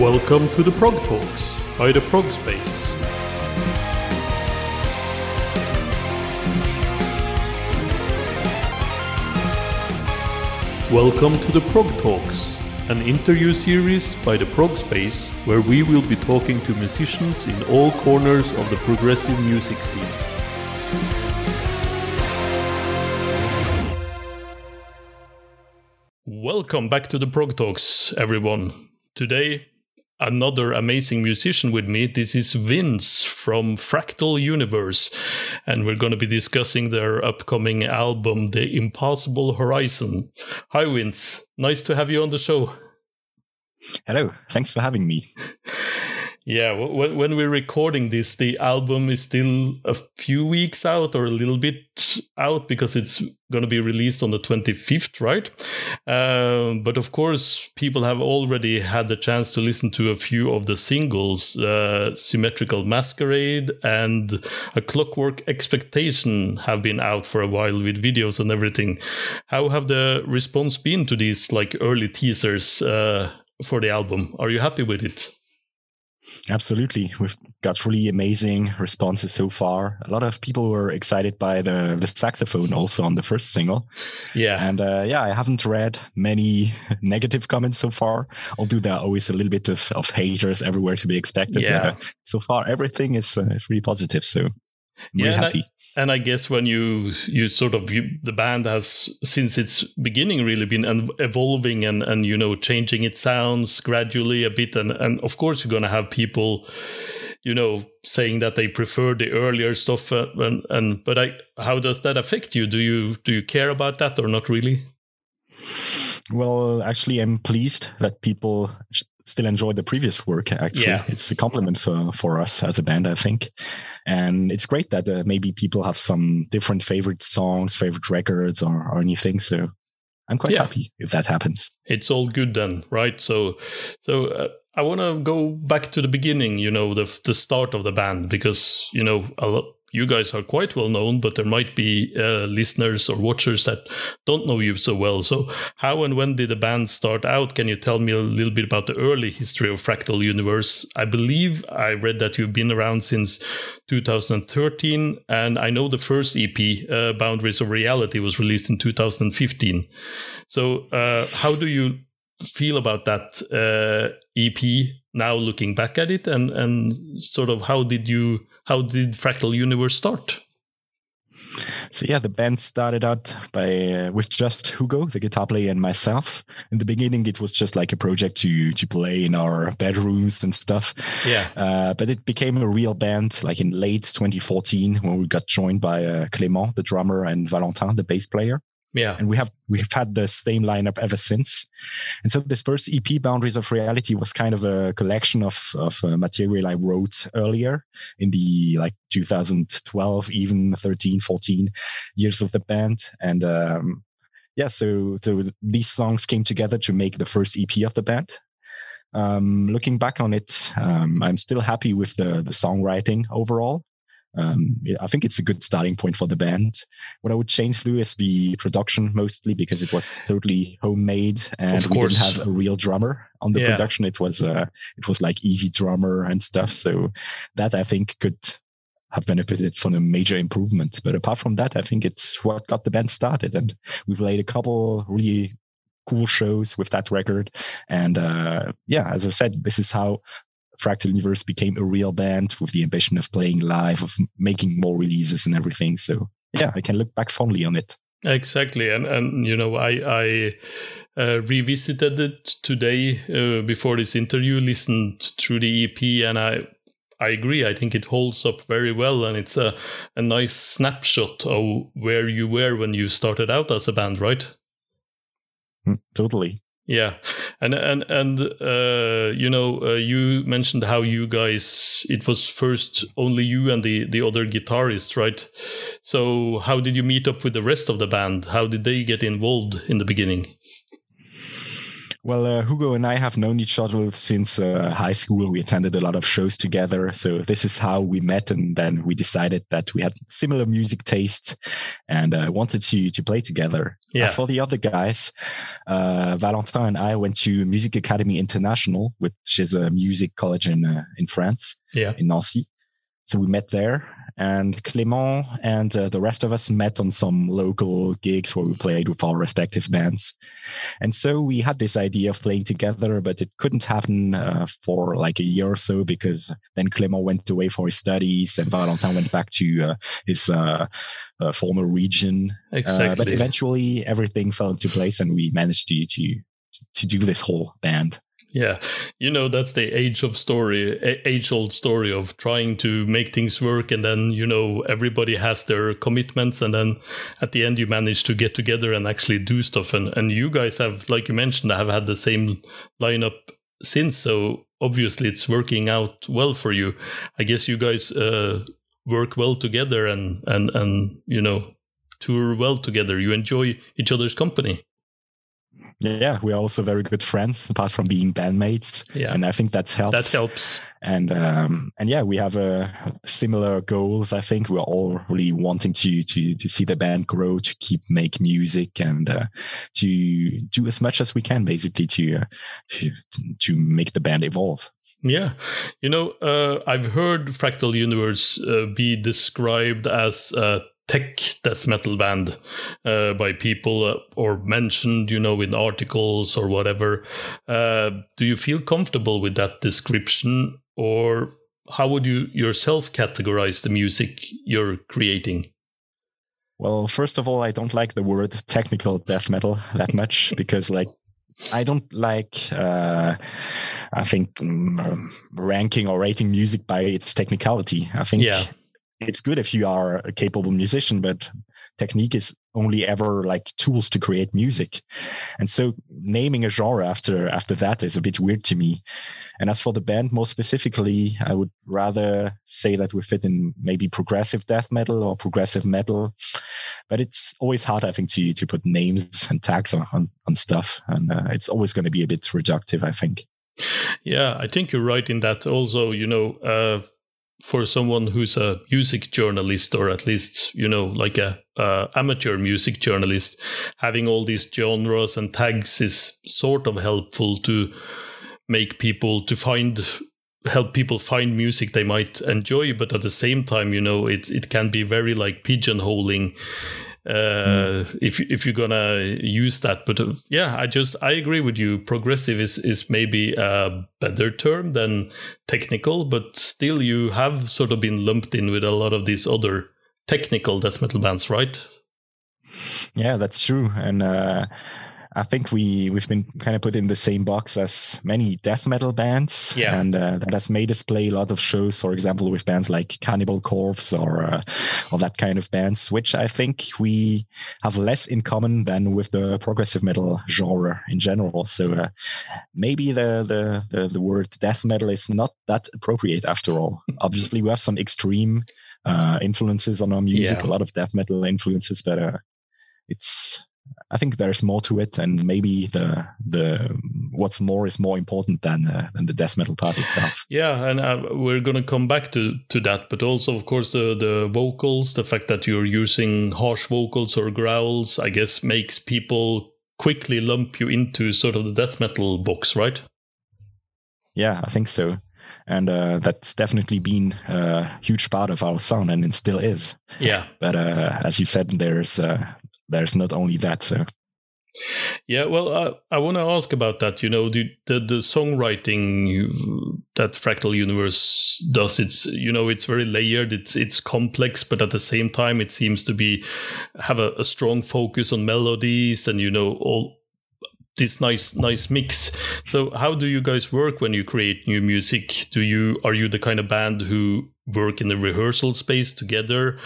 Welcome to the Prog Talks by the Prog Space. Welcome to the Prog Talks, an interview series by the Prog Space where we will be talking to musicians in all corners of the progressive music scene. Welcome back to the Prog Talks, everyone. Today, another amazing musician with me. This is Vince from Fractal Universe, and we're going to be discussing their upcoming album, The Impassable Horizon. Hi, Vince. Nice to have you on the show. Hello. Thanks for having me. Yeah, when, when we're recording this, the album is still a few weeks out or a little bit out because it's going to be released on the 25th, right? Um, but of course, people have already had the chance to listen to a few of the singles uh, Symmetrical Masquerade and A Clockwork Expectation have been out for a while with videos and everything. How have the response been to these like early teasers uh, for the album? Are you happy with it? Absolutely. We've got really amazing responses so far. A lot of people were excited by the, the saxophone also on the first single. Yeah. And uh, yeah, I haven't read many negative comments so far, although there are always a little bit of, of haters everywhere to be expected. Yeah. But, uh, so far, everything is, uh, is really positive. So I'm yeah, really and. I, and I guess when you you sort of you, the band has since its beginning really been an- evolving and and you know changing its sounds gradually a bit, and and of course you're gonna have people, you know, saying that they prefer the earlier stuff, uh, and and but I how does that affect you? Do you do you care about that or not really? Well, actually, I'm pleased that people still enjoy the previous work. Actually, Yeah. it's a compliment for, for us as a band, I think. And it's great that uh, maybe people have some different favorite songs, favorite records, or, or anything. So I'm quite Yeah. happy if that happens. it's all good then right so so uh, i want to go back to the beginning you know the the start of the band because you know a lot you guys are quite well known but there might be uh, listeners or watchers that don't know you so well. So how and when did the band start out? Can you tell me a little bit about the early history of fractal universe? I believe i read that you've been around since 2013 and i know the first ep uh, boundaries of reality was released in 2015 so, uh, how do you feel about that uh, EP now, looking back at it, and and sort of how did you how did Fractal Universe start? So yeah, the band started out by uh, with just Hugo, the guitar player, and myself. In the beginning, it was just like a project to to play in our bedrooms and stuff. Yeah, Uh, but it became a real band like in late 2014 when we got joined by uh, Clément, the drummer, and Valentin, the bass player. Yeah, And we have we've had the same lineup ever since. And so this first EP, Boundaries of Reality, was kind of a collection of of uh, material I wrote earlier in the like 2012, even 13, 14 years of the band. And um, yeah, so so these songs came together to make the first EP of the band. Um, looking back on it, um, I'm still happy with the the songwriting overall. Um, I think it's a good starting point for the band. What I would change though is the production mostly because it was totally homemade and we didn't have a real drummer on the Yeah. production. It was uh, it was like EZdrummer and stuff. So that I think could have benefited from a major improvement. But apart from that, I think it's what got the band started. And we played a couple really cool shows with that record. And uh, yeah, as I said, this is how Fractal Universe became a real band with the ambition of playing live, of making more releases and everything. So yeah, I can look back fondly on it. exactly. And and you know, I I uh, revisited it today uh, before this interview, listened through the EP, and I. I agree. I think it holds up very well, and it's a, a nice snapshot of where you were when you started out as a band, right? Mm, Totally. Yeah, and and and uh, you know, uh, you mentioned how you guys it was first only you and the the other guitarist, right? So how did you meet up with the rest of the band? How did they get involved in the beginning? Well, uh, Hugo and I have known each other since uh, high school. We attended a lot of shows together. So this is how we met. And then we decided that we had similar music tastes and uh, wanted to, to play together. Yeah. As for the other guys, uh, Valentin and I went to Music Academy International, which is a music college in, uh, in France, Yeah. in Nancy. So we met there and Clément and uh, the rest of us met on some local gigs where we played with our respective bands. And so we had this idea of playing together, but it couldn't happen uh, for like a year or so because then Clément went away for his studies and Valentin went back to uh, his uh, uh, former region. Uh, Exactly. but eventually everything fell into place and we managed to, to, to do this whole band. Yeah, you know that's the age of story, age old story of trying to make things work, and then you know everybody has their commitments, and then at the end you manage to get together and actually do stuff. And and you guys have, like you mentioned, have had the same lineup since, so obviously it's working out well for you. I guess you guys uh, work well together, and and and you know tour well together. You enjoy each other's company. Yeah, we are also very good friends apart from being bandmates. Yeah. And I think that's helps. That helps. and um, and yeah, we have uh, similar goals. I think we're all really wanting to to to see the band grow, to keep make music, and uh, to do as much as we can, basically, to uh, to to make the band evolve. Yeah, you know, uh, I've heard Fractal Universe uh, be described as a tech death metal band uh, by people uh, or mentioned, you know, in articles or whatever. Uh, do you feel comfortable with that description, or how would you yourself categorize the music you're creating? Well, first of all, I don't like the word technical death metal that much because, like, I don't like, uh, I think, um, ranking or rating music by its technicality. I think Yeah. It's good if you are a capable musician, but technique is only ever like tools to create music. And so naming a genre after after that is a bit weird to me. And as for the band more specifically, I would rather say that we fit in maybe progressive death metal or progressive metal. But it's always hard, I think, to to put names and tags on on, on stuff, and uh, it's always going to be a bit reductive, I think. Yeah, I think you're right in that. Also, you know, uh, for someone who's a music journalist or at least you know like a amateur music journalist, having all these genres and tags is sort of helpful to make people to find help people find music they might enjoy. But at the same time you know it it can be very like pigeonholing uh if if you're gonna use that but uh, yeah i just i agree with you. Progressive is is maybe a better term than technical but still you have sort of been lumped in with a lot of these other technical death metal bands right? Yeah, that's true. And uh, I think we we've been kind of put in the same box as many death metal bands. Yeah. and uh, that has made us play a lot of shows. For example, with bands like Cannibal Corpse or uh, or that kind of bands, which I think we have less in common than with the progressive metal genre in general. So uh, maybe the, the the the word death metal is not that appropriate after all. Obviously, we have some extreme uh, influences on our music, Yeah. a lot of death metal influences, but uh, it's I think there's more to it, and maybe the the what's more is more important than uh, than the death metal part itself. Yeah, and uh, we're gonna come back to to that, but also, of course, the the vocals, the fact that you're using harsh vocals or growls, I guess, makes people quickly lump you into sort of the death metal box, right? Yeah, I think so, and uh, that's definitely been a huge part of our sound, and it still is. Yeah, But uh, as you said, there's uh, there's not only that. So yeah. Well, uh, I want to ask about that. You know, the the, the songwriting that Fractal Universe does. It's you know, it's very layered. It's it's complex, but at the same time, it seems to be have a, a strong focus on melodies and you know all this nice nice mix so how do you guys work when you create new music do you are you the kind of band who work in the rehearsal space together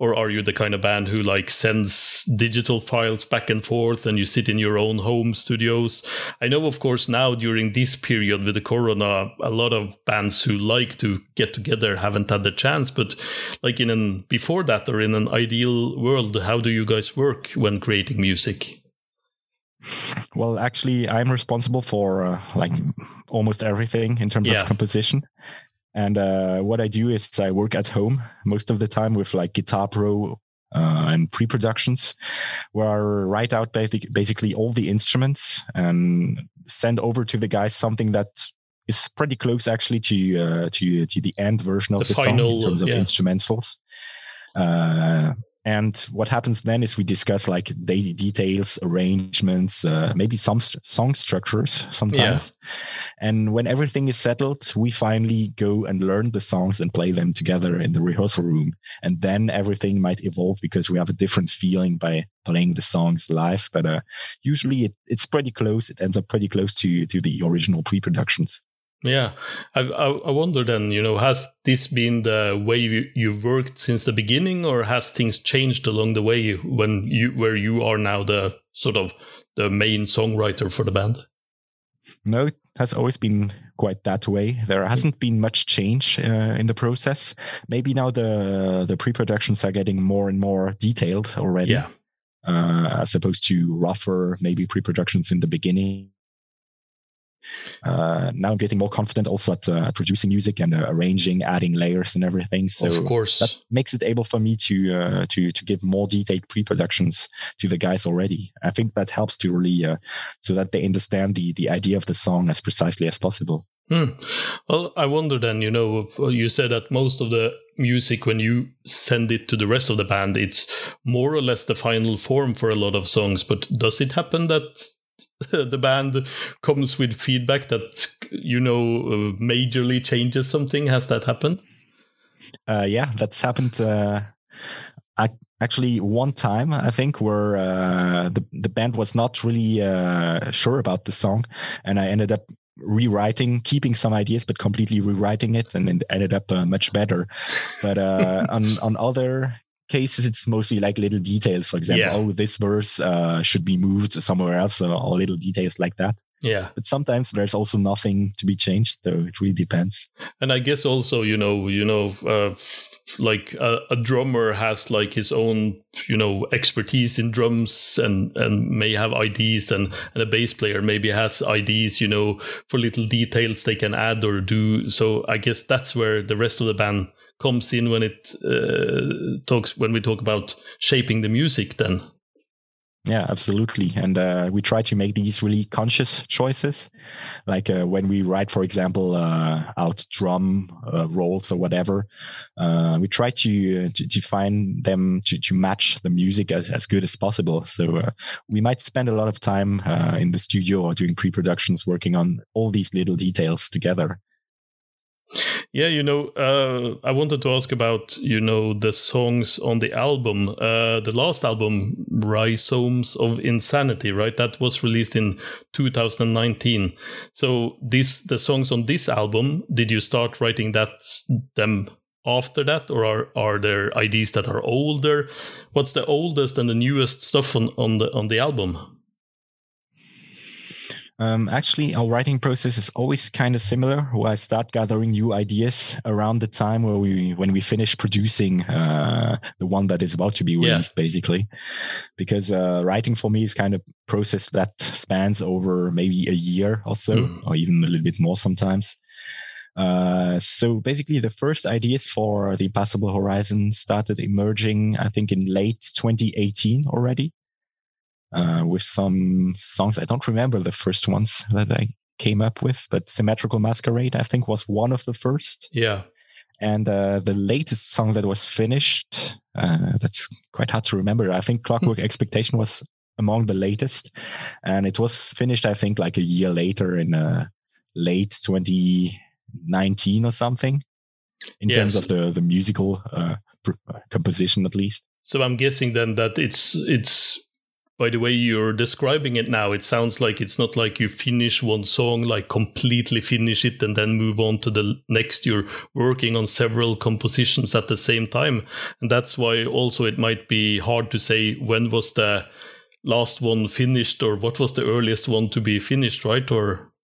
or are you the kind of band who like sends digital files back and forth and you sit in your own home studios i know of course now during this period with the corona a lot of bands who like to get together haven't had the chance but like in an before that or in an ideal world how do you guys work when creating music Well, actually, I'm responsible for uh, like almost everything in terms Yeah. of composition. And uh, what I do is I work at home most of the time with like Guitar Pro uh, and pre-productions, where I write out basic, basically all the instruments and send over to the guys something that is pretty close actually to uh, to to the end version of The the, song in terms of yeah. instrumentals. Uh, and what happens then is we discuss like daily details, arrangements, uh, maybe some st- song structures sometimes. And when everything is settled, we finally go and learn the songs and play them together in the rehearsal room. And then everything might evolve because we have a different feeling by playing the songs live. But uh, usually it, it's pretty close. It ends up pretty close to to the original pre-productions. Yeah, I, I I wonder then, you know, has this been the way you, you've worked since the beginning, or has things changed along the way when you where you are now the sort of the main songwriter for the band? No, it has always been quite that way. There hasn't been much change uh, in the process. Maybe now the the pre-productions are getting more and more detailed already, Yeah, uh, as opposed to rougher maybe pre-productions in the beginning. Uh, now I'm getting more confident also at, uh, at producing music and uh, arranging, adding layers and everything. So of course. that makes it able for me to uh, to to give more detailed pre-productions to the guys already. I think that helps to really uh, so that they understand the the idea of the song as precisely as possible. Hmm. Well, I wonder then, you know, you said that most of the music, when you send it to the rest of the band, it's more or less the final form for a lot of songs. But does it happen that the band comes with feedback that, you know, uh, majorly changes something? Has that happened? Uh, yeah, that's happened. Uh, I, actually, one time I think where uh, the the band was not really uh, sure about the song, and I ended up rewriting, keeping some ideas, but completely rewriting it, and it ended up uh, much better. But uh, on on other cases, it's mostly like little details. For example, Yeah. oh, this verse uh, should be moved somewhere else, or, or little details like that. Yeah. But sometimes there's also nothing to be changed, though. It really depends. and i guess also you know you know uh, like a, a drummer has like his own you know expertise in drums and and may have ideas and and a bass player maybe has ideas you know for little details they can add or do so i guess that's where the rest of the band comes in when it uh, talks when we talk about shaping the music then Yeah, absolutely. And uh, we try to make these really conscious choices. Like uh, when we write, for example, uh, out drum uh, rolls or whatever, uh, we try to, to to find them to, to match the music as, as good as possible. So we might spend a lot of time in the studio or doing pre-productions working on all these little details together. Yeah, you know, uh, I wanted to ask about you know the songs on the album, uh, the last album, Rhizomes of Insanity, right? That was released in 2019. So this the songs on this album, did you start writing that them after that, or are are there ideas that are older? What's the oldest and the newest stuff on on the on the album? Um, actually, our writing process is always kind of similar. Where I start gathering new ideas around the time where we when we finish producing uh, the one that is about to be Yeah. released, basically. Because uh, writing for me is kind of process that spans over maybe a year or so, Mhm. or even a little bit more sometimes. Uh, so basically, the first ideas for the Impassable Horizon started emerging, I think, in late 2018 already uh, with some songs. I don't remember the first ones that I came up with, but Symmetrical Masquerade, I think, was one of the first. Yeah, And uh, the latest song that was finished, uh, that's quite hard to remember. I think Clockwork Expectation was among the latest. And it was finished, I think, like a year later in uh, late 2019 or something, in terms of the, the musical uh, uh, composition, at least. So I'm guessing then that it's it's by the way you're describing it now, it sounds like it's not like you finish one song, like completely finish it and then move on to the next. You're working on several compositions at the same time. And that's why also it might be hard to say when was the last one finished or what was the earliest one to be finished, right? Or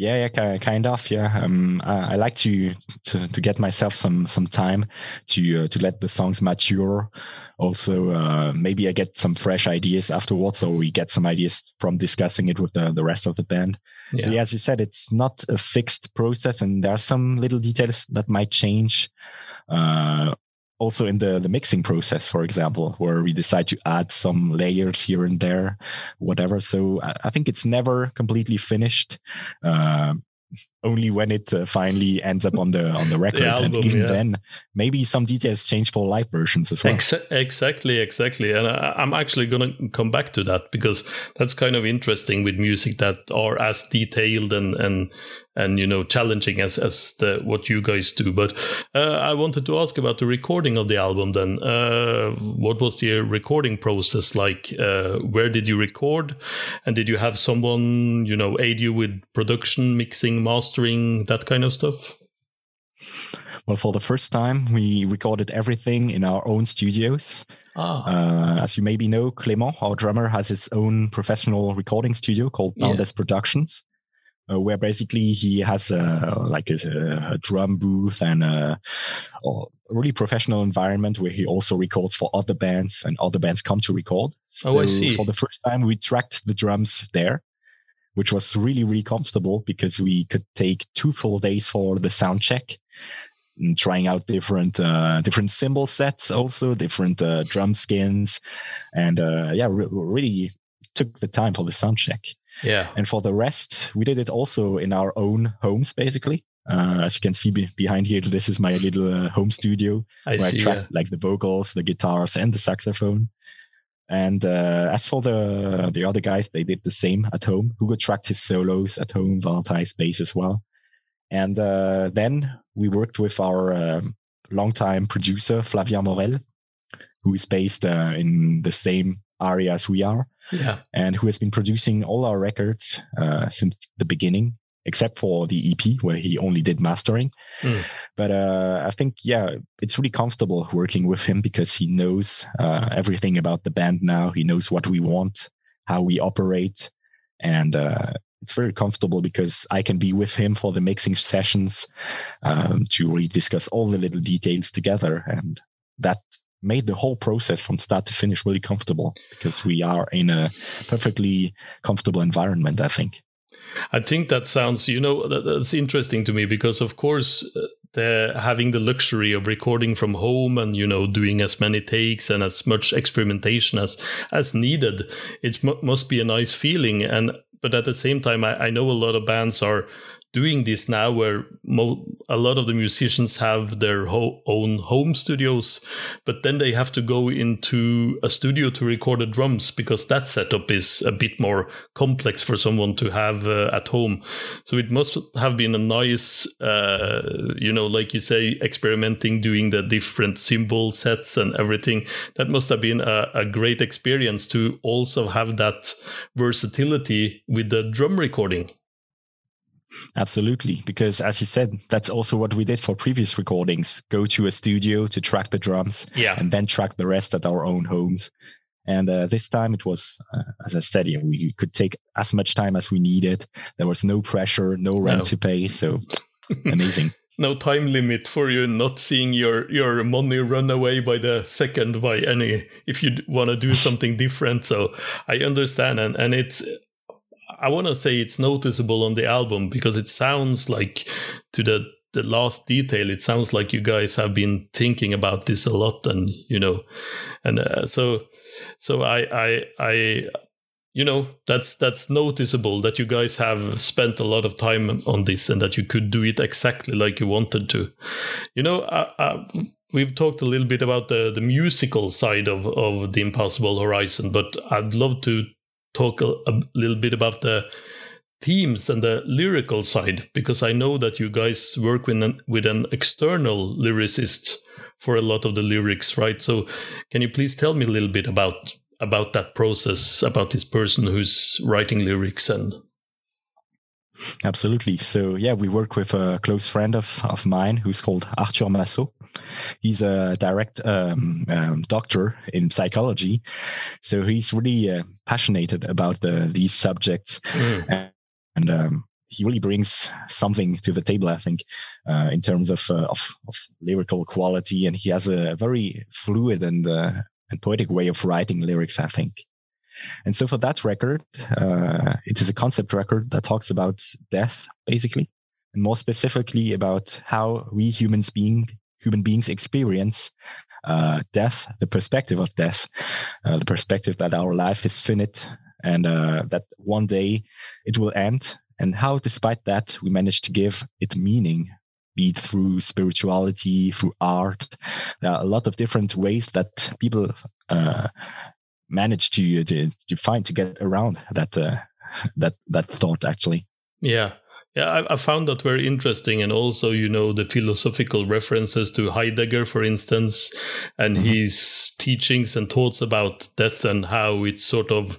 Yeah, yeah, kind of. Yeah, um, I, I like to, to to get myself some some time to uh, to let the songs mature. Also, uh, maybe I get some fresh ideas afterwards, or we get some ideas from discussing it with the, the rest of the band. Yeah. yeah, as you said, it's not a fixed process, and there are some little details that might change. Uh, also in the, the mixing process, for example, where we decide to add some layers here and there, whatever. So I, I think it's never completely finished. Uh, only when it uh, finally ends up on the on the record, the album, and even yeah. then, maybe some details change for live versions as well. Ex- exactly, exactly, and I, I'm actually going to come back to that because that's kind of interesting with music that are as detailed and and and you know challenging as as the, what you guys do. But uh, I wanted to ask about the recording of the album. Then, uh, what was the recording process like? Uh, where did you record, and did you have someone you know aid you with production, mixing, mastering, that kind of stuff? Well, for the first time, we recorded everything in our own studios. Ah. Uh, as you maybe know, Clément, our drummer, has his own professional recording studio called Boundless yeah. Productions uh, where basically he has a, like a, a drum booth and a, a, really professional environment where he also records for other bands and other bands come to record. So oh, I see. For the first time, we tracked the drums there, which was really, really comfortable because we could take two full days for the sound check and trying out different uh, different cymbal sets, also different uh, drum skins, and uh, yeah, re- really took the time for the sound check. Yeah. And for the rest, we did it also in our own homes, basically. Uh, as you can see be- behind here, this is my little uh, home studio I where see, I track yeah. like the vocals, the guitars, and the saxophone. And uh, as for the the other guys, they did the same at home. Hugo tracked his solos at home, Valentin's bass as well. And uh, then we worked with our um, longtime producer Flavien Morel, who is based uh, in the same area as we are yeah. and who has been producing all our records uh, since the beginning, except for the EP where he only did mastering. Mm. But uh, I think, yeah, it's really comfortable working with him because he knows uh, everything about the band now. He knows what we want, how we operate, and uh, it's very comfortable because I can be with him for the mixing sessions um, to really discuss all the little details together. And that made the whole process from start to finish really comfortable because we are in a perfectly comfortable environment, I think. I think that sounds, you know, that's interesting to me because, of course, uh, the having the luxury of recording from home and you know doing as many takes and as much experimentation as as needed, it must be a nice feeling. And but at the same time, I, I know a lot of bands are doing this now where mo- a lot of the musicians have their ho- own home studios but then they have to go into a studio to record the drums because that setup is a bit more complex for someone to have uh, at home. So it must have been a nice uh, you know like you say experimenting doing the different cymbal sets and everything. That must have been a, a great experience to also have that versatility with the drum recording Absolutely. Because as you said, that's also what we did for previous recordings go to a studio to track the drums yeah. and then track the rest at our own homes. And uh, this time it was, uh, as I said, yeah, we could take as much time as we needed. There was no pressure, no rent no. to pay. So amazing. no time limit for you not seeing your your money run away by the second by any if you want to do something different so i understand and and it's I want to say it's noticeable on the album because it sounds like to the the last detail it sounds like you guys have been thinking about this a lot and you know and uh, so so I I I you know that's that's noticeable that you guys have spent a lot of time on this and that you could do it exactly like you wanted to. You know I, I, we've talked a little bit about the the musical side of of the impassable horizon but i'd love to talk a, a little bit about the themes and the lyrical side because I know that you guys work with an, with an external lyricist for a lot of the lyrics, right? So, can you please tell me a little bit about about that process, about this person who's writing lyrics and Absolutely. So yeah, we work with a close friend of, of mine who's called Arthur Massot. He's a direct um, um, doctor in psychology, so he's really uh, passionate about the, these subjects, mm. and, and um, he really brings something to the table, I think, uh, in terms of, uh, of, of lyrical quality, and he has a very fluid and uh, and poetic way of writing lyrics, I think. And so for that record, uh, it is a concept record that talks about death, basically, and more specifically about how we humans being human beings experience uh, death, the perspective of death, uh, the perspective that our life is finite and uh, that one day it will end, and how, despite that, we manage to give it meaning, be it through spirituality, through art. There are a lot of different ways that people uh, manage to, to, to find to get around that uh, that that thought. Actually, yeah. Yeah, I, I, found that very interesting, and also, you know, the philosophical references to Heidegger, for instance, and mm-hmm. his teachings and thoughts about death and how it sort of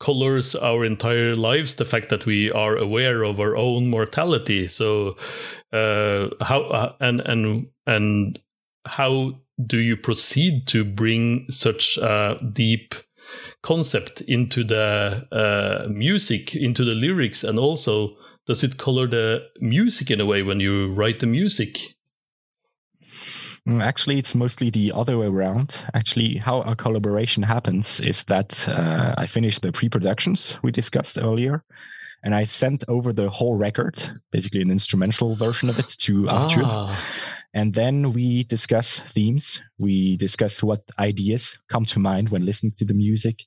colors our entire lives. The fact that we are aware of our own mortality. So, uh, how uh, and and and how do you proceed to bring such a deep concept into the uh, music, into the lyrics, and also does it color the music in a way when you write the music? Mm, actually, it's mostly the other way around. Actually, how our collaboration happens is that uh, I finish the pre-productions we discussed earlier, and I sent over the whole record, basically an instrumental version of it, to Arthur. Ah. And then we discuss themes. We discuss what ideas come to mind when listening to the music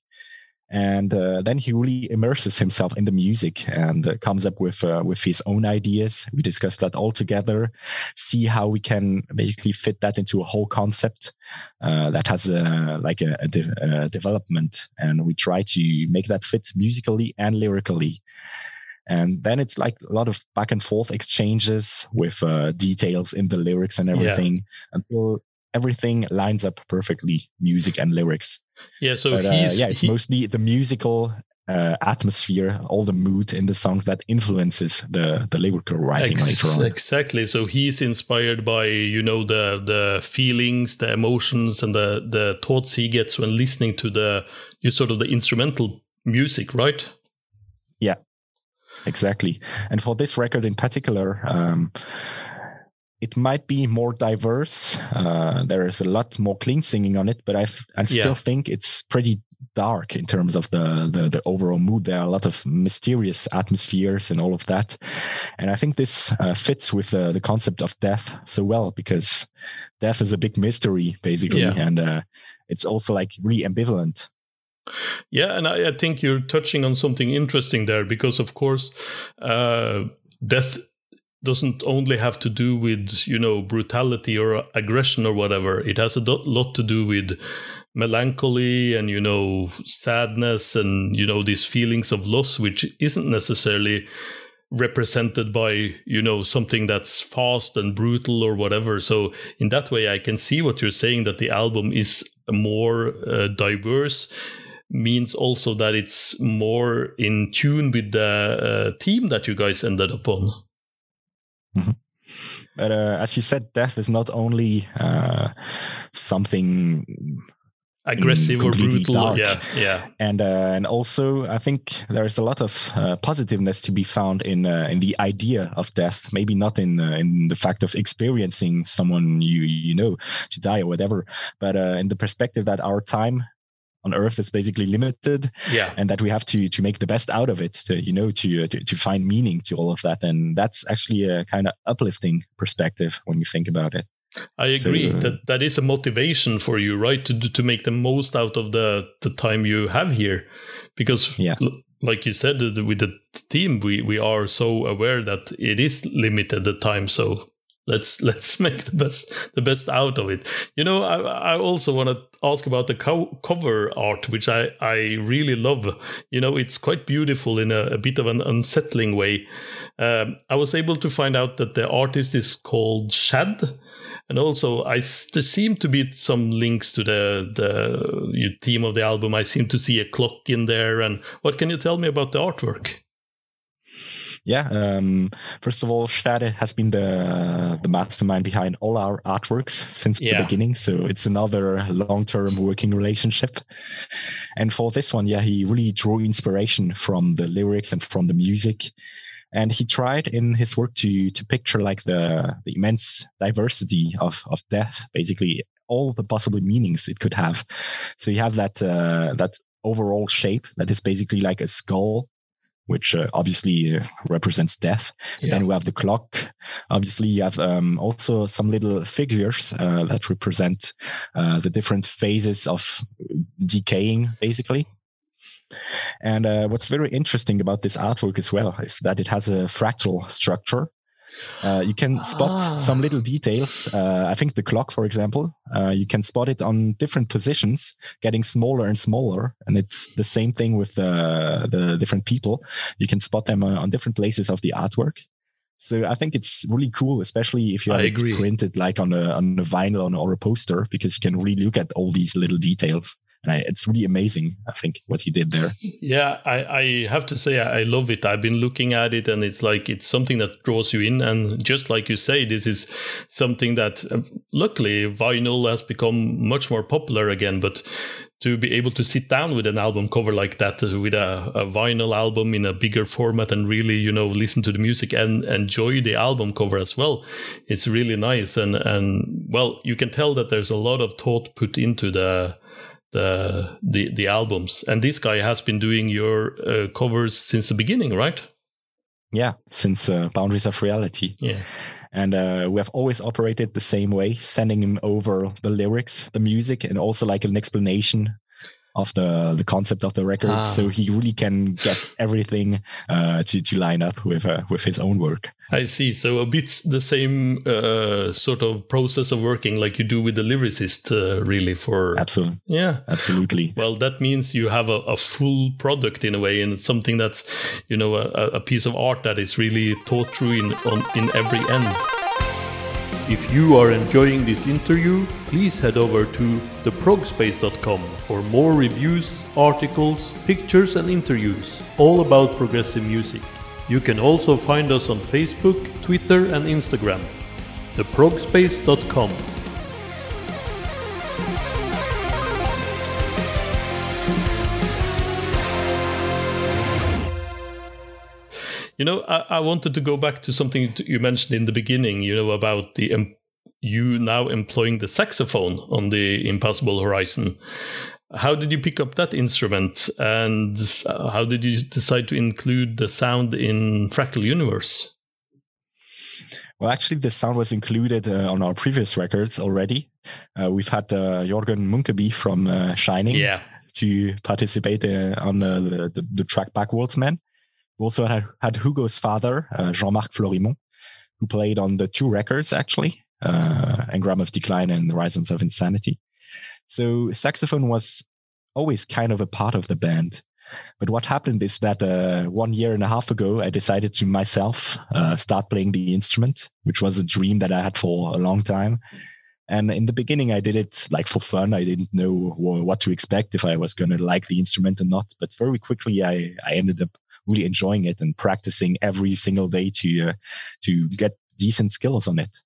and uh, then he really immerses himself in the music and uh, comes up with uh, with his own ideas. We discuss that all together, see how we can basically fit that into a whole concept uh, that has a, like a, a, de- a, development, and we try to make that fit musically and lyrically. And then it's like a lot of back and forth exchanges with uh, details in the lyrics and everything yeah. until everything lines up perfectly, music and lyrics. Yeah, so but, uh, he's yeah, it's he, mostly the musical uh, atmosphere, all the mood in the songs that influences the the lyrical writing ex- later on. Exactly. So he's inspired by you know the the feelings, the emotions, and the the thoughts he gets when listening to the you sort of the instrumental music, right? Yeah, exactly. And for this record in particular. Um, it might be more diverse. Uh, there is a lot more clean singing on it, but I, I still yeah. think it's pretty dark in terms of the, the, the overall mood. There are a lot of mysterious atmospheres and all of that, and I think this uh, fits with the the concept of death so well because death is a big mystery basically, yeah. and uh, it's also like really ambivalent. Yeah, and I, I, think you're touching on something interesting there because, of course, uh, death doesn't only have to do with you know brutality or aggression or whatever. It has a lot to do with melancholy and you know sadness and you know these feelings of loss which isn't necessarily represented by you know something that's fast and brutal or whatever. So in that way i can see what you're saying that the album is more uh, diverse means also that it's more in tune with the uh, theme that you guys ended up on Mm-hmm. But uh, as you said, death is not only uh, something aggressive or brutal. Dark. Yeah, yeah. And uh, and also, I think there is a lot of uh, positiveness to be found in uh, in the idea of death. Maybe not in uh, in the fact of experiencing someone you you know to die or whatever, but uh, in the perspective that our time on earth is basically limited yeah and that we have to to make the best out of it to you know to to, to find meaning to all of that and that's actually a kind of uplifting perspective when you think about it I agree so, uh, that that is a motivation for you, right? To to make the most out of the the time you have here, because yeah. like you said with the team, we we are so aware that it is limited the time. So let's let's make the best the best out of it. You know i, I also want to ask about the co- cover art which i i really love. You know it's quite beautiful in a, a bit of an unsettling way. Um, i was able to find out that the artist is called shad and also i there seem to be some links to the the theme of the album. I seem to see a clock in there and what can you tell me about the artwork yeah, um, first of all, Shad has been the the mastermind behind all our artworks since yeah. the beginning. So it's another long term working relationship. And for this one, yeah, he really drew inspiration from the lyrics and from the music. and he tried in his work to to picture like the the immense diversity of of death, basically all the possible meanings it could have. So you have that uh, that overall shape that is basically like a skull which uh, obviously uh, represents death. Yeah. Then we have the clock. Obviously, you have um, also some little figures uh, that represent uh, the different phases of decaying, basically. And uh, what's very interesting about this artwork as well is that it has a fractal structure. Uh, you can spot ah. some little details. Uh, I think the clock, for example, uh, you can spot it on different positions, getting smaller and smaller. And it's the same thing with the, the different people. You can spot them on different places of the artwork. So I think it's really cool, especially if you have it printed like on a on a vinyl or a poster, because you can really look at all these little details and I, it's really amazing. I think what he did there. Yeah, I, I have to say I love it. I've been looking at it, and it's like it's something that draws you in. And just like you say, this is something that uh, luckily vinyl has become much more popular again. But to be able to sit down with an album cover like that, uh, with a, a vinyl album in a bigger format, and really, you know, listen to the music and enjoy the album cover as well, it's really nice. And and well, you can tell that there's a lot of thought put into the the the the albums. And this guy has been doing your uh, covers since the beginning, right? Yeah, since uh, Boundaries of Reality. Yeah. And uh, we have always operated the same way, sending him over the lyrics, the music, and also like an explanation of the the concept of the record, ah. so he really can get everything uh, to to line up with uh, with his own work. I see. So a bit the same uh, sort of process of working like you do with the lyricist, uh, really. For absolutely, yeah, absolutely. Well, that means you have a, a full product in a way, and something that's you know a, a piece of art that is really thought through in on in every end. If you are enjoying this interview, please head over to theprogspace.com for more reviews, articles, pictures, and interviews all about progressive music. You can also find us on Facebook, Twitter, and Instagram. theprogspace.com. You know, I, I, wanted to go back to something you mentioned in the beginning, you know, about the um, you now employing the saxophone on the Impassable Horizon. How did you pick up that instrument and uh, how did you decide to include the sound in Fractal Universe? Well, actually, the sound was included uh, on our previous records already. Uh, we've had uh, Jorgen Munkeby from uh, Shining yeah. to participate uh, on the, the, the, track Backwards Man. We also had, had Hugo's father, uh, Jean-Marc Florimond, who played on the two records actually, uh, Engram of Decline and the of Insanity. So saxophone was always kind of a part of the band. But what happened is that uh, one year and a half ago, I decided to myself uh, start playing the instrument, which was a dream that I had for a long time. And in the beginning, I did it like for fun. I didn't know what to expect if I was going to like the instrument or not. But very quickly, I, I ended up really enjoying it and practicing every single day to uh, to get decent skills on it.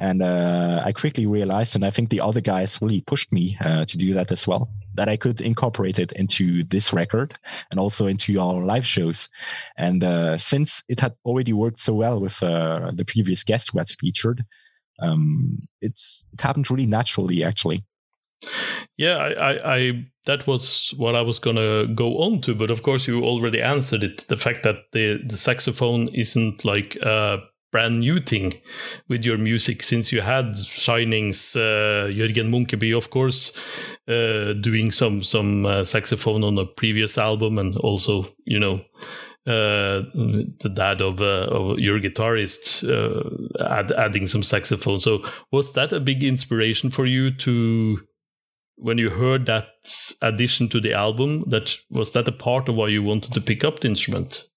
And uh, I quickly realized, and I think the other guys really pushed me uh, to do that as well, that I could incorporate it into this record and also into our live shows. And uh, since it had already worked so well with uh, the previous guests who had featured, um, it's it happened really naturally, actually. Yeah, I, I, I, that was what I was gonna go on to, but of course you already answered it. The fact that the the saxophone isn't like a brand new thing with your music, since you had Shining's uh, Jørgen Munkeby, of course, uh, doing some some uh, saxophone on a previous album, and also you know. Uh, the dad of, uh, of your guitarist uh, add, adding some saxophone. So was that a big inspiration for you to when you heard that addition to the album, that was that a part of why you wanted to pick up the instrument?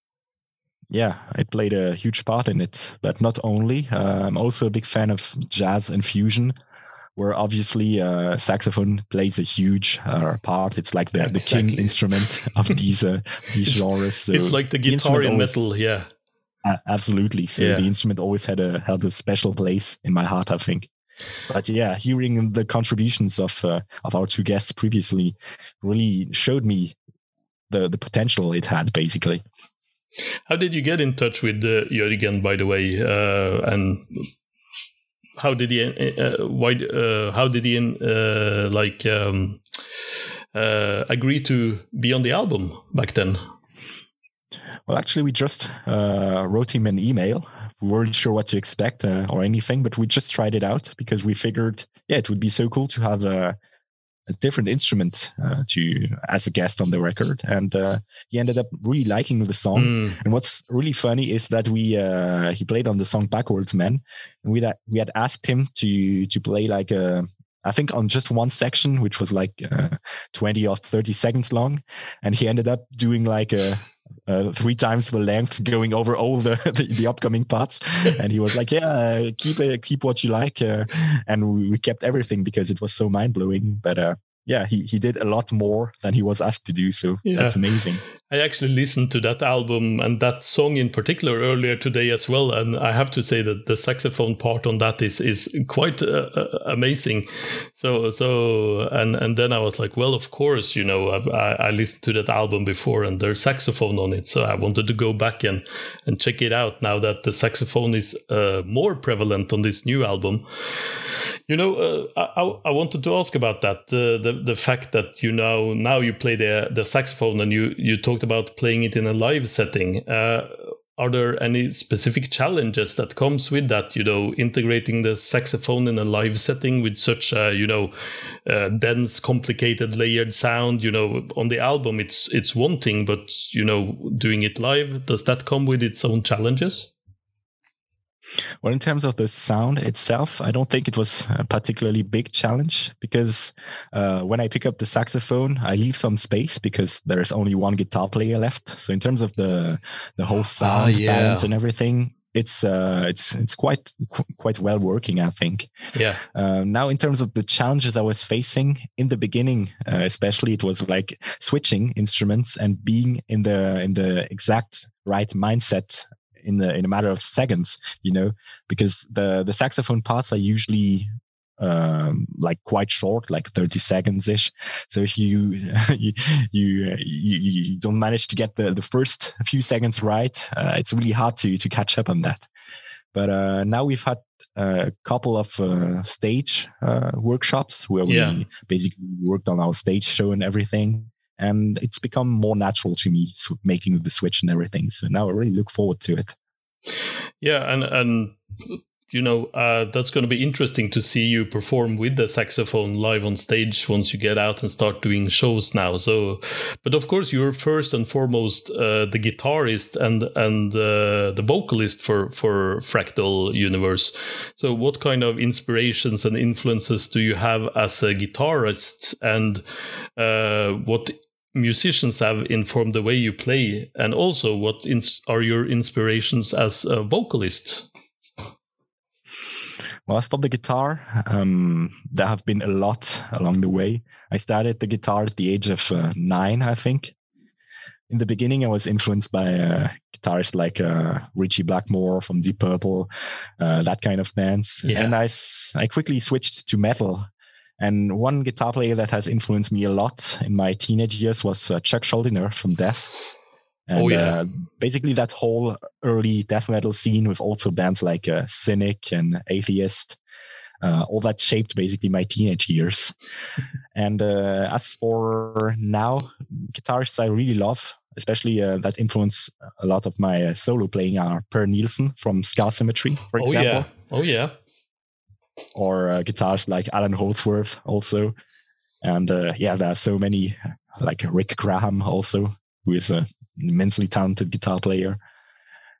Yeah, it played a huge part in it. But not only, uh, I'm also a big fan of jazz and fusion, where obviously uh, saxophone plays a huge uh, part. It's like the, exactly. the king instrument of these uh, these genres. So it's like the guitar the in always, metal, yeah. absolutely. So yeah. the instrument always had a held a special place in my heart. I think. But yeah, hearing the contributions of uh, of our two guests previously really showed me the the potential it had. Basically. How did you get in touch with uh, Jørgen, by the way, uh, and how did he? Uh, why? Uh, how did he uh, like um, uh, agree to be on the album back then? Well, actually, we just wrote him an email weren't sure what to expect uh, or anything, but we just tried it out because we figured, yeah, it would be so cool to have a, a different instrument uh, to as a guest on the record. And uh, he ended up really liking the song. Mm. And what's really funny is that we uh, he played on the song Backwards Man, and we had, we had asked him to to play like a I think on just one section, which was like uh, 20 or 30 seconds long. And he ended up doing like a, uh, three times the length, going over all the, the, the upcoming parts. and he was like, "Yeah, keep uh, keep what you like," uh, and we, we, kept everything because it was so mind blowing. But uh, yeah, he he did a lot more than he was asked to do, so yeah. that's amazing. I actually listened to that album and that song in particular earlier today as well, and I have to say that the saxophone part on that is is quite uh, uh amazing. So so and and then I was like, well, of course, you know, I, I, listened to that album before and there's saxophone on it, so I wanted to go back and and check it out now that the saxophone is uh, more prevalent on this new album. You know, uh, I, I wanted to ask about that the the the fact that you know now you play the the saxophone and you you talked about playing it in a live setting. Uh, are there any specific challenges that comes with that? You know, integrating the saxophone in a live setting with such a you know uh, dense, complicated, layered sound. You know, on the album it's it's one thing, but you know, doing it live does that come with its own challenges? Well, in terms of the sound itself, I don't think it was a particularly big challenge because uh, when I pick up the saxophone, I leave some space because there's only one guitar player left. So in terms of the the whole ah, sound yeah. balance and everything, it's uh, it's it's quite quite well working, I think. Yeah. Uh, now, in terms of the challenges I was facing in the beginning, uh, especially, it was like switching instruments and being in the in the exact right mindset in the in a matter of seconds you know because the the saxophone parts are usually um, like quite short, like 30 seconds ish. So if you, you, you, you, don't manage to get the, the first few seconds right, uh, it's really hard to, to catch up on that. But, uh, now we've had a couple of, uh, stage, uh, workshops where yeah. we basically worked on our stage show and everything and it's become more natural to me making the switch and everything. So now I really look forward to it. Yeah, and and you know uh, that's going to be interesting to see you perform with the saxophone live on stage once you get out and start doing shows now so but of course you're first and foremost uh, the guitarist and and uh, the vocalist for for fractal universe so what kind of inspirations and influences do you have as a guitarist and uh, what musicians have informed the way you play and also what ins- are your inspirations as a vocalist? Well as for the guitar um, there have been a lot along the way. I started the guitar at the age of uh, nine i think. In the beginning i was influenced by uh, guitarists like uh, ritchie blackmore from deep purple uh, that kind of bands. Yeah. and I, I quickly switched to metal and one guitar player that has influenced me a lot in my teenage years was uh, Chuck Schuldiner from Death. And, oh yeah. Uh, basically that whole early death metal scene with also bands like uh, Cynic and Atheist. Uh, all that shaped basically my teenage years. and uh, as for now, guitarists I really love, especially uh, that influence a lot of my uh, solo playing are Per Nilsson from Scar Symmetry, for example. Oh yeah. Oh yeah or uh, guitars like Allan Holdsworth also. And uh, yeah, there are so many like Rick Graham also, who is an immensely talented guitar player.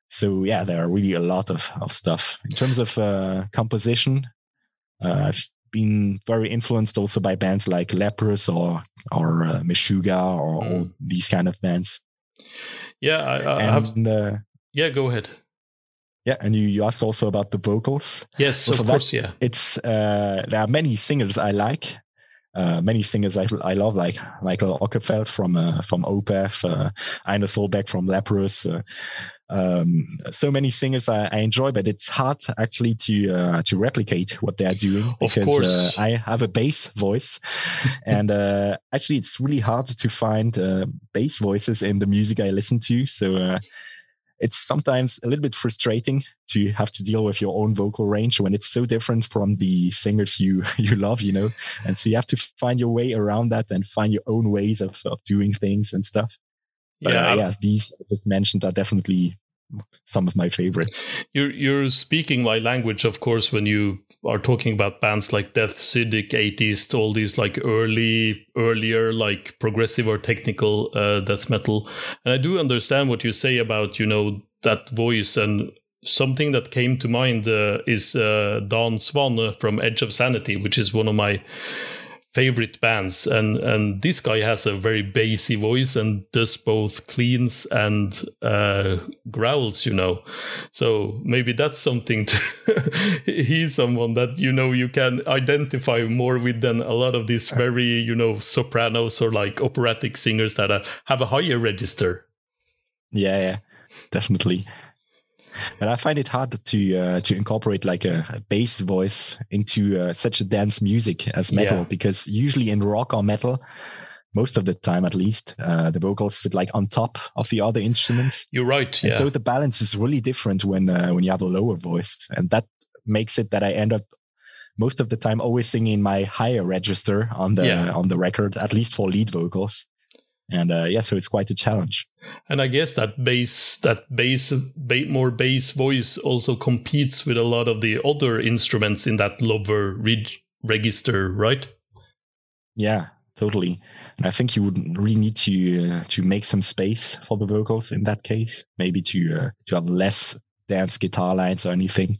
So yeah, there are really a lot of, of stuff in terms of uh, composition. Uh, I've been very influenced also by bands like Leprous or or uh, Meshuggah or, mm. these kind of bands. Yeah, I, I and, have. Uh, yeah, go ahead. Yeah, and you, you asked also about the vocals. Yes, so of course, that, yeah. It's uh, there are many singers I like. Uh, many singers I, I love, like Mikael Åkerfeldt from uh, from Opeth, uh, Einar Solberg from Leprous. Uh, um, so many singers I, I, enjoy, but it's hard actually to uh, to replicate what they are doing because uh, I have a bass voice, and uh, actually it's really hard to find uh, bass voices in the music I listen to. So uh, it's sometimes a little bit frustrating to have to deal with your own vocal range when it's so different from the singers you you love you know? And so you have to find your way around that and find your own ways of, of doing things and stuff. But, yeah uh, yeah these I just mentioned are definitely some of my favorites. You're you're speaking my language, of course, when you are talking about bands like Death, Cynic, Atheist, all these like early, earlier, like progressive or technical uh, death metal. And I do understand what you say about you know that voice and something that came to mind uh, is uh, Dan Swanö from Edge of Sanity, which is one of my favorite bands. And and this guy has a very bassy voice and does both cleans and uh, growls you know. So maybe that's something to he's someone that you know you can identify more with than a lot of these very you know sopranos or like operatic singers that have a higher register. Yeah yeah. Definitely but I find it hard to uh, to incorporate like a, a bass voice into uh, such a dance music as metal yeah. because usually in rock or metal, most of the time at least, uh, the vocals sit like on top of the other instruments. You're right. And yeah. so the balance is really different when uh, when you have a lower voice, and that makes it that I end up most of the time always singing my higher register on the yeah. on the record, at least for lead vocals. And uh, yeah, so it's quite a challenge. And I guess that bass, that bass, ba- more bass voice also competes with a lot of the other instruments in that lower register, right? Yeah, totally. And I think you would really need to uh, to make some space for the vocals in that case, maybe to uh, to have less dance guitar lines or anything.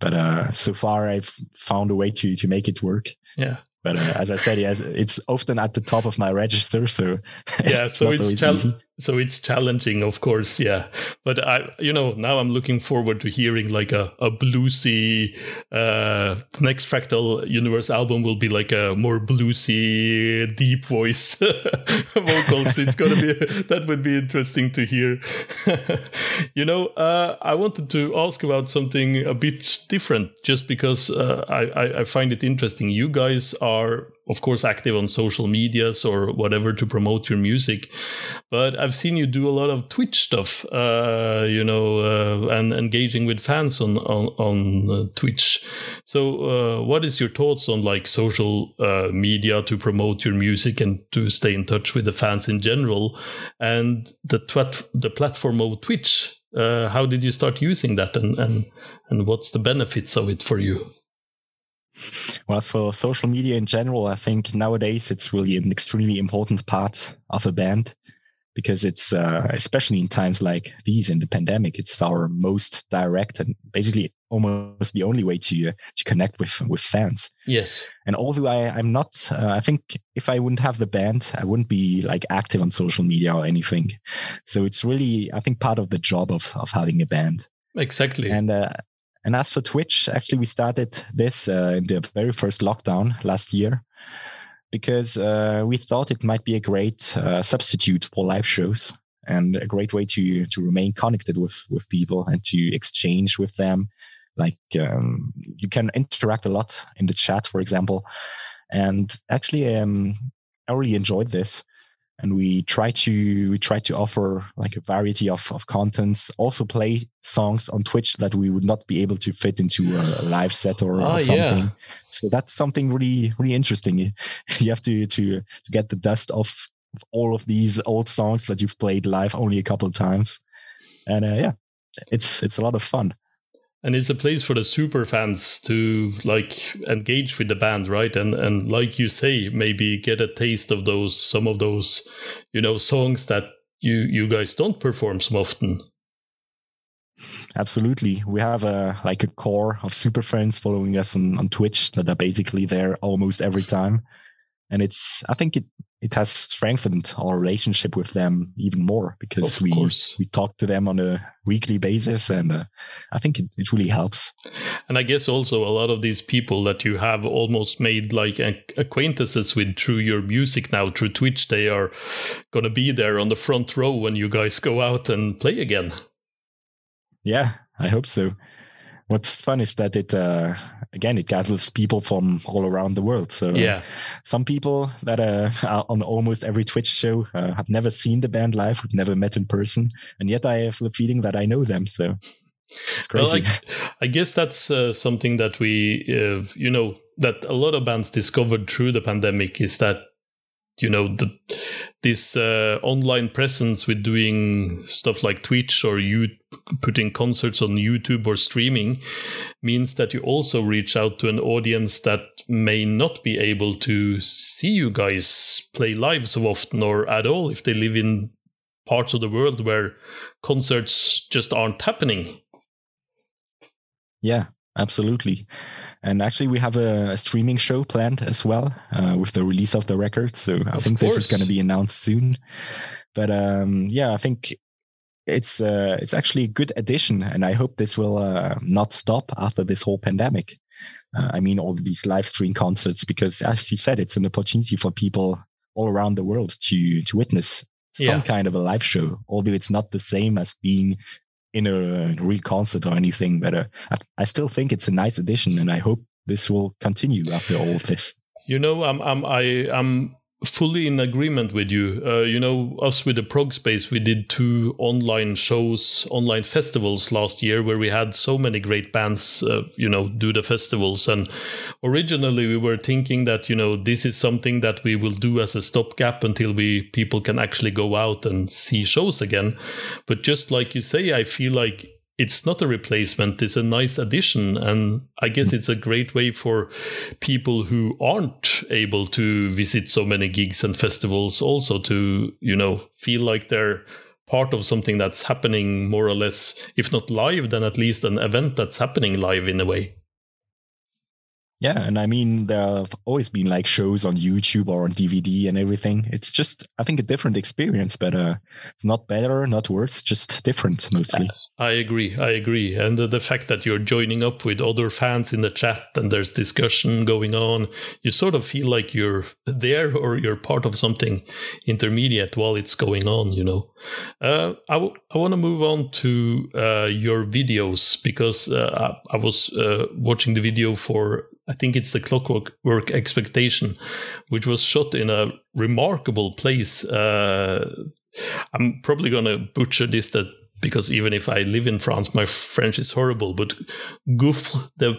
But uh, so far, I've found a way to to make it work. Yeah. But uh, as I said, yes, it's often at the top of my register, so yeah, so it's, it's so it's challenging, of course, yeah. But I, you know, now I'm looking forward to hearing like a, a bluesy. Uh, next Fractal Universe album will be like a more bluesy, deep voice vocals. it's gonna be that would be interesting to hear. you know, uh, I wanted to ask about something a bit different, just because uh, I, I find it interesting. You guys are of course active on social medias or whatever to promote your music. But i've seen you do a lot of twitch stuff uh, you know uh, and engaging with fans on on, on uh, twitch. So uh, what is your thoughts on like social uh, media to promote your music and to stay in touch with the fans in general? And the twat- the platform of twitch uh, how did you start using that and, and and what's the benefits of it for you well, as for social media in general, I think nowadays it's really an extremely important part of a band because it's, uh, especially in times like these in the pandemic, it's our most direct and basically almost the only way to, uh, to connect with, with fans. Yes. And although I, I'm not, uh, I think if I wouldn't have the band, I wouldn't be like active on social media or anything. So it's really, I think part of the job of, of having a band. Exactly. And, uh, and as for Twitch, actually, we started this uh, in the very first lockdown last year because uh, we thought it might be a great uh, substitute for live shows and a great way to to remain connected with with people and to exchange with them. Like um, you can interact a lot in the chat, for example. And actually, um, I really enjoyed this and we try to we try to offer like a variety of, of contents also play songs on twitch that we would not be able to fit into a live set or, oh, or something yeah. so that's something really really interesting. You have to to to get the dust off of all of these old songs that you've played live only a couple of times. And uh, yeah it's it's a lot of fun and it's a place for the super fans to like engage with the band right? And and like you say maybe get a taste of those some of those you know songs that you you guys don't perform so often. Absolutely. We have a like a core of super fans following us on, on twitch that are basically there almost every time. And it's i think it it has strengthened our relationship with them even more because of we course. we talk to them on a weekly basis and uh, i think it, it really helps. And i guess also a lot of these people that you have almost made like acquaintances with through your music now through twitch they are going to be there on the front row when you guys go out and play again. Yeah i hope so what's fun is that it uh, again it gathers people from all around the world. So uh, yeah, some people that uh, are on almost every Twitch show uh, have never seen the band live, have never met in person, and yet I have the feeling that I know them. So it's crazy. Well, I, I guess that's uh, something that we, uh, you know, that a lot of bands discovered through the pandemic is that you know the this uh, online presence with doing stuff like Twitch or you putting concerts on YouTube or streaming means that you also reach out to an audience that may not be able to see you guys play live so often or at all if they live in parts of the world where concerts just aren't happening. Yeah, absolutely. And actually, we have a, a streaming show planned as well uh, with the release of the record. So I Of think this is going to be announced soon. But um, yeah, I think it's uh, it's actually a good addition, and I hope this will uh, not stop after this whole pandemic. Uh, I mean, all these live stream concerts, because as you said, it's an opportunity for people all around the world to to witness some Yeah. kind of a live show, although it's not the same as being in a real concert or anything. But uh, I, I still think it's a nice addition, and I hope this will continue after all of this. You know, I'm I'm I am fully in agreement with you. Uh, you know, us with the prog space, we did two online shows, online festivals last year, where we had so many great bands, uh, you know, do the festivals. And originally, we were thinking that you know this is something that we will do as a stopgap until we people can actually go out and see shows again. But just like you say, I feel like it's not a replacement it's a nice addition and i guess it's a great way for people who aren't able to visit so many gigs and festivals also to you know feel like they're part of something that's happening more or less if not live then at least an event that's happening live in a way Yeah, and I mean there have always been like shows on YouTube or on DVD and everything. It's just I think a different experience, but uh, not better, not worse, just different mostly. I agree. I agree. And the, the fact that you're joining up with other fans in the chat and there's discussion going on, you sort of feel like you're there or you're part of something intermediate while it's going on, you know. Uh, I, w- I want to move on to uh, your videos because uh, I, I was uh, watching the video for, I think it's the Clockwork Work Expectation, which was shot in a remarkable place. Uh, I'm probably going to butcher this that because even if I live in France, my French is horrible. But Gouffre de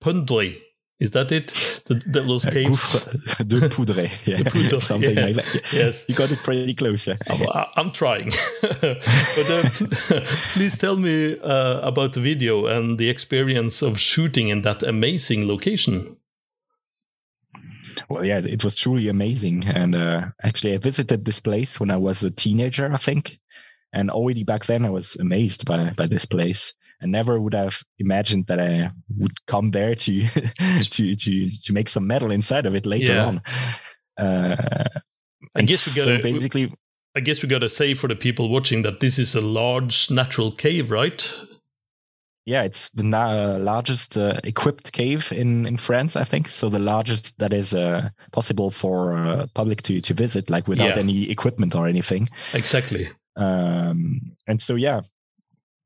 Poudre, is that it? The, the, those caves? Gouffre de poudre, yeah, poudre, something yeah. like that. Yes. you got it pretty close. Yeah. I'm, I'm trying. but uh, please tell me uh, about the video and the experience of shooting in that amazing location. Well, yeah, it was truly amazing. And uh, actually, I visited this place when I was a teenager, I think. And already back then, I was amazed by, by this place. And never would have imagined that I would come there to to to to make some metal inside of it later Yeah. on. Uh, I guess we gotta- basically, I guess we gotta say for the people watching that this is a large natural cave, right? yeah, it's the na- largest uh, equipped cave in in France, I think. So the largest that is uh, possible for uh, public to to visit, like without Yeah. any equipment or anything. Exactly. Um, and so yeah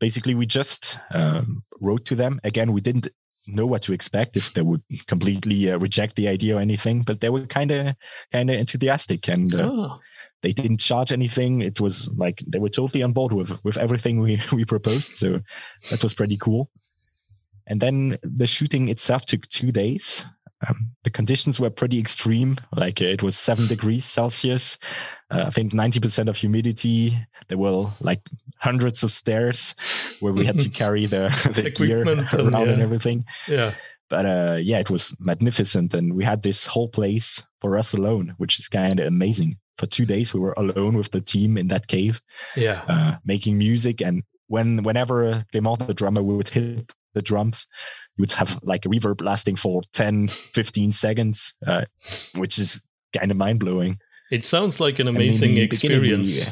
basically we just um, wrote to them. Again we didn't know what to expect if they would completely uh, reject the idea or anything but they were kind of kind of enthusiastic and uh, Ah, they didn't charge anything. It was like they were totally on board with with everything we we proposed so that was pretty cool. And then the shooting itself took two days um, the conditions were pretty extreme like uh, it was seven degrees celsius uh, i think 90% of humidity there were like hundreds of stairs where we had to carry the, the gear Equipment and, around and everything yeah. but uh, yeah, it was magnificent, and we had this whole place for us alone, which is kind of amazing. For two days, we were alone with the team in that cave, Yeah. uh, making music. And when whenever Clément, the drummer, would hit the drums, you would have like a reverb lasting for 10, 15 seconds, uh, which is kind of mind blowing. It sounds like an amazing beginning, we- experience.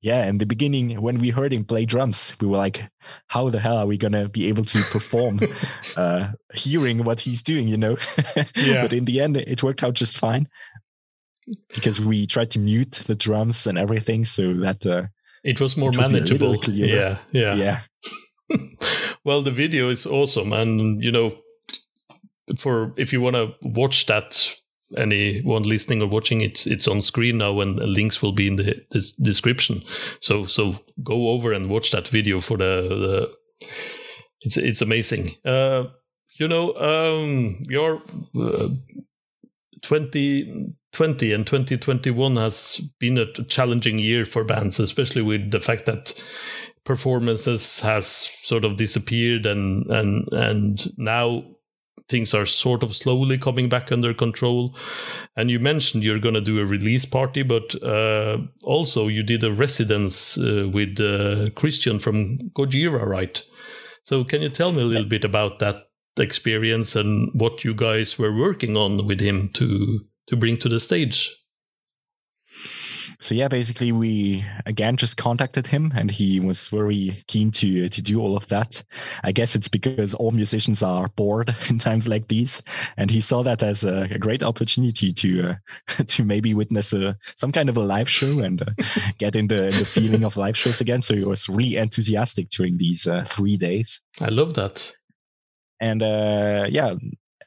Yeah, in the beginning, when we heard him play drums, we were like, "How the hell are we gonna be able to perform, uh, hearing what he's doing?" You know. Yeah. but in the end, it worked out just fine because we tried to mute the drums and everything, so that uh, It was more It would be a manageable. Yeah, yeah. yeah. well, the video is awesome, and you know, for if you want to watch that, anyone listening or watching it, it's on screen now, and links will be in the description. So so go over and watch that video for the. the it's it's amazing. Uh, you know, um, your uh, 2020 and 2021 has been a challenging year for bands, especially with the fact that performances has sort of disappeared and and and now things are sort of slowly coming back under control. And you mentioned you're going to do a release party but uh, also you did a residence uh, with uh, christian from gojira right? So can you tell me a little bit about that experience and what you guys were working on with him to to bring to the stage so yeah, basically we again just contacted him and he was very keen to to do all of that. I guess it's because all musicians are bored in times like these, and he saw that as a, a great opportunity to uh, to maybe witness a, some kind of a live show and uh, get in the, the feeling of live shows again. So he was really enthusiastic during these uh, three days. I love that. And uh, yeah,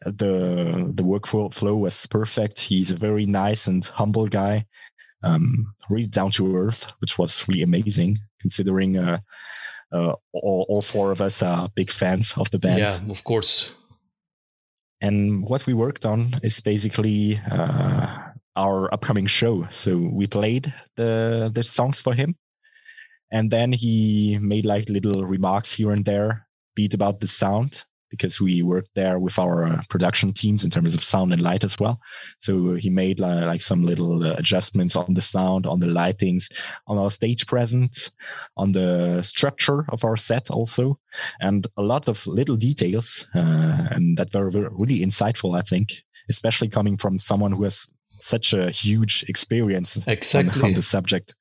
the the workflow was perfect. He's a very nice and humble guy um, really down to earth, which was really amazing considering uh, uh, all, all, four of us are big fans of the band. Yeah, of course. And what we worked on is basically uh, our upcoming show. So we played the the songs for him, and then he made like little remarks here and there, beat about the sound, because we worked there with our uh, production teams in terms of sound and light as well. So he made like, like some little uh, adjustments on the sound, on the lightings, on our stage presence, on the structure of our set also, and a lot of little details, uh, and that were really insightful, I think, especially coming from someone who has such a huge experience exactly. on, on the subject.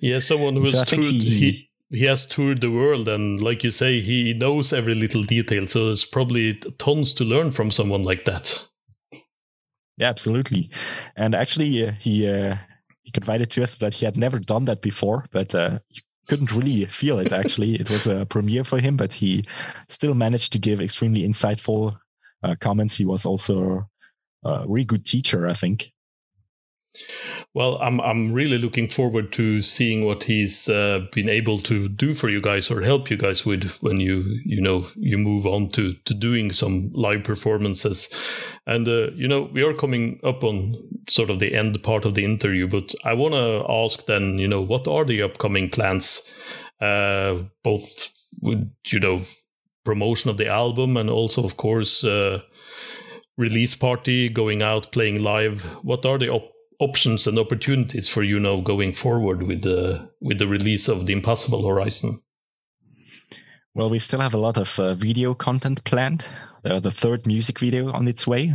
Yeah, someone who so has he, he, he has toured the world and like you say he knows every little detail. So there's probably tons to learn from someone like that. Yeah absolutely. And actually uh, he uh, he confided to us that he had never done that before but uh, he couldn't really feel it actually. It was a premiere for him but he still managed to give extremely insightful uh, comments. He was also a really good teacher i think well, I'm I'm really looking forward to seeing what he's uh, been able to do for you guys or help you guys with when you you know you move on to to doing some live performances. And uh, you know we are coming up on sort of the end part of the interview, but I want to ask then you know what are the upcoming plans, uh, both with you know promotion of the album and also of course uh, release party, going out playing live. What are the op- options and opportunities for you now going forward with the with the release of the Impassable Horizon? Well, we still have a lot of uh, video content planned. The, the third music video on its way,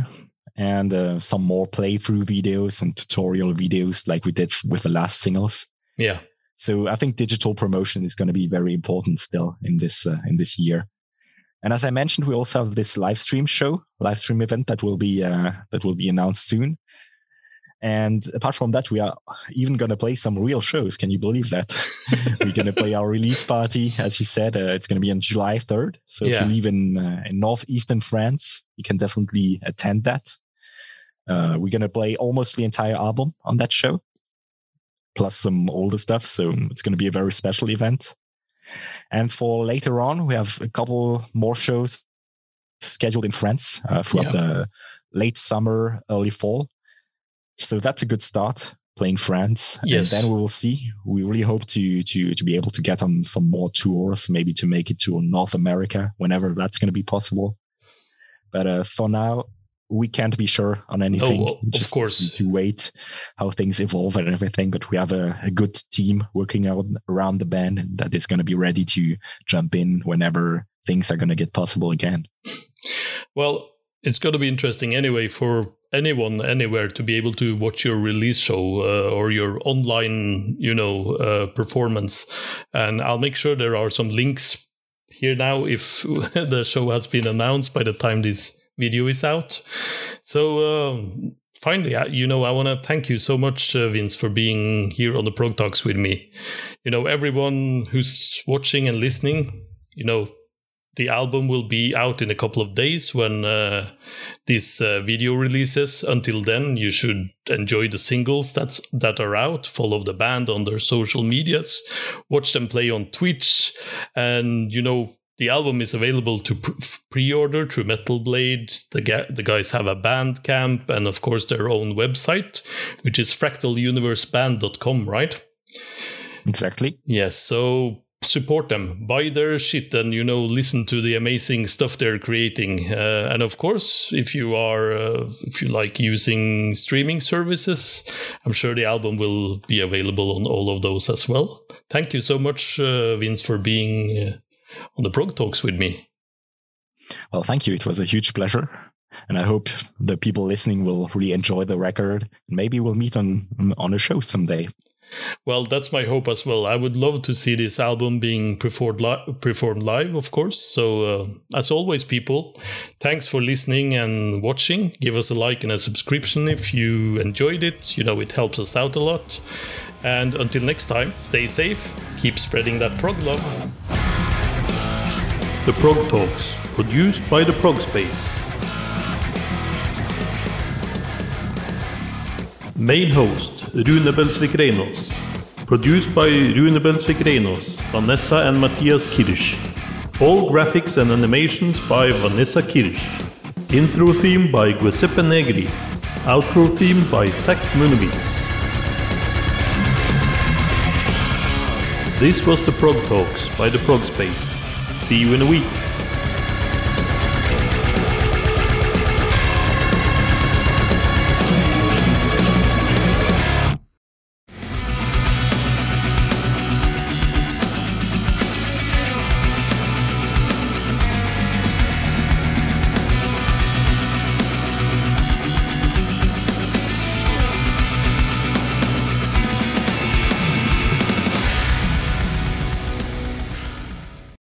and uh, some more playthrough videos and tutorial videos like we did with the last singles. Yeah. So I think digital promotion is going to be very important still in this uh, in this year. And as I mentioned, we also have this live stream show, live stream event that will be uh, that will be announced soon. And apart from that, we are even going to play some real shows. Can you believe that? We're going to play our release party. As you said, uh, it's going to be on July 3rd. So yeah. if you live in, uh, in northeastern France, you can definitely attend that. Uh, we're going to play almost the entire album on that show, plus some older stuff. So it's going to be a very special event. And for later on, we have a couple more shows scheduled in France uh, throughout yeah. the late summer, early fall. So that's a good start playing France. Yes. And then we will see. We really hope to to to be able to get on some more tours, maybe to make it to North America whenever that's going to be possible. But uh, for now, we can't be sure on anything. Oh, of Just course. To wait how things evolve and everything. But we have a, a good team working out around the band that is going to be ready to jump in whenever things are going to get possible again. Well, it's going to be interesting anyway for anyone anywhere to be able to watch your release show uh, or your online you know uh, performance. And i'll make sure there are some links here now if the show has been announced by the time this video is out. So um, finally you know i want to thank you so much uh, vince for being here on the prog talks with me. You know everyone who's watching and listening you know, the album will be out in a couple of days when uh, this uh, video releases. Until then, you should enjoy the singles that's that are out. Follow the band on their social medias, watch them play on Twitch, and you know the album is available to pre-order through Metal Blade. The, ga- the guys have a Bandcamp and of course their own website, which is fractaluniverseband.com, right? Exactly. Yes. So support them, buy their shit, and you know listen to the amazing stuff they're creating. Uh, and of course, if you are uh, if you like using streaming services, I'm sure the album will be available on all of those as well. Thank you so much, uh, Vince, for being uh, on the Prog Talks with me. Well, thank you. It was a huge pleasure. And I hope the people listening will really enjoy the record. Maybe we'll meet on on a show someday. Well, that's my hope as well. I would love to see this album being performed, li- performed live, of course. So, uh, as always, people, thanks for listening and watching. Give us a like and a subscription if you enjoyed it. You know, it helps us out a lot. And until next time, stay safe, keep spreading that prog love. The Prog Talks, produced by the Prog Space. Main host Rune Belsvik Reinås. Produced by Rune Belsvik Reinås, Vanessa and Matthias Kirsch. All graphics and animations by Vanessa Kirsch. Intro theme by Giuseppe Negri. Outro theme by Zach Munowitz. This was the Prog Talks by the Prog Space. See you in a week.